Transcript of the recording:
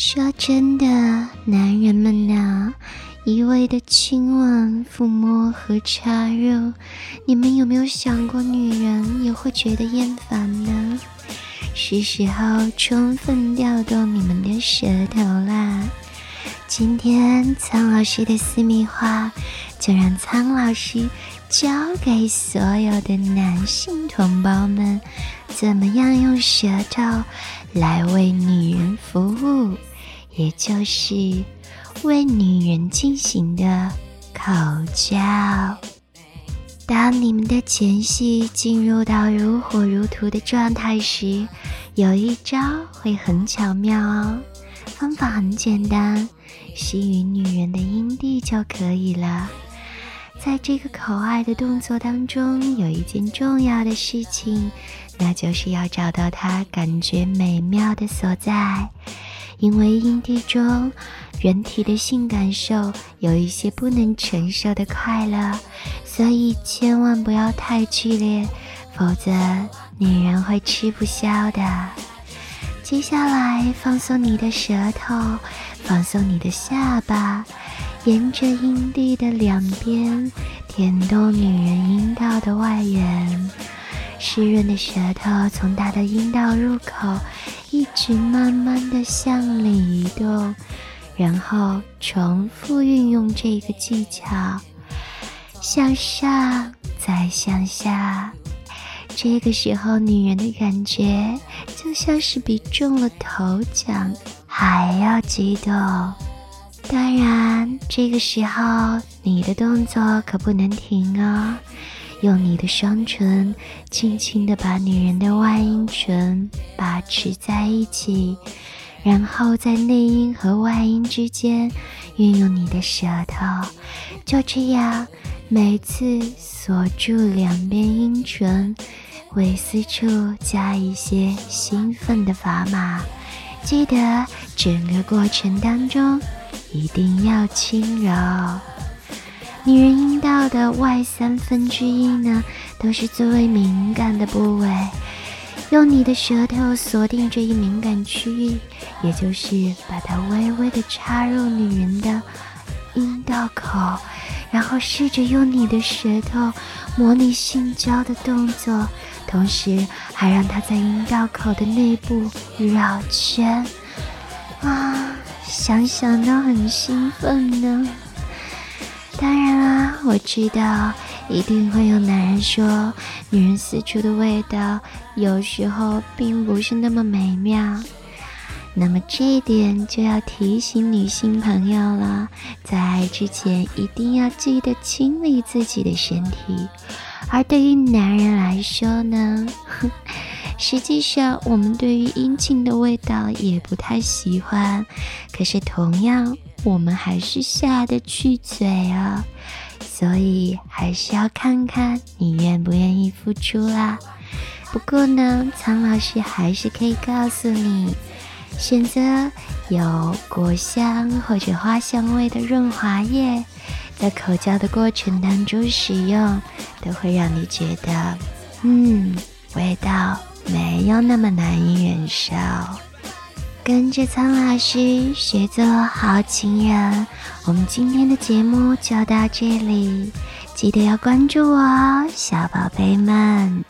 说真的，男人们呐，一味的亲吻、抚摸和插入，你们有没有想过，女人也会觉得厌烦呢？是时候充分调动你们的舌头啦！今天苍老师的私密话，就让苍老师教给所有的男性同胞们，怎么样用舌头来为女人服务。也就是为女人进行的口交。当你们的前戏进入到如火如荼的状态时，有一招会很巧妙哦。方法很简单，吸引女人的阴蒂就可以了。在这个口爱的动作当中，有一件重要的事情，那就是要找到她感觉美妙的所在。因为阴蒂中人体的性感受有一些不能承受的快乐，所以千万不要太剧烈，否则女人会吃不消的。接下来放松你的舌头，放松你的下巴，沿着阴蒂的两边舔动女人阴道的外缘，湿润的舌头从她的阴道入口。一直慢慢的向里移动，然后重复运用这个技巧，向上再向下。这个时候，女人的感觉就像是比中了头奖还要激动。当然，这个时候你的动作可不能停哦。用你的双唇轻轻地把女人的外阴唇把持在一起，然后在内阴和外阴之间运用你的舌头，就这样每次锁住两边阴唇，尾丝处加一些兴奋的砝码。记得整个过程当中一定要轻柔。女人阴道的外三分之一呢，都是最为敏感的部位。用你的舌头锁定这一敏感区域，也就是把它微微的插入女人的阴道口，然后试着用你的舌头模拟性交的动作，同时还让它在阴道口的内部绕圈。啊，想想都很兴奋呢。当然啦，我知道一定会有男人说，女人私处的味道有时候并不是那么美妙。那么这一点就要提醒女性朋友了，在爱之前一定要记得清理自己的身体。而对于男人来说呢，实际上我们对于阴茎的味道也不太喜欢，可是同样。我们还是下得去嘴啊，所以还是要看看你愿不愿意付出啦。不过呢，苍老师还是可以告诉你，选择有果香或者花香味的润滑液，在口交的过程当中使用，都会让你觉得，嗯，味道没有那么难以忍受。跟着苍老师学做好情人，我们今天的节目就到这里，记得要关注我哦，小宝贝们。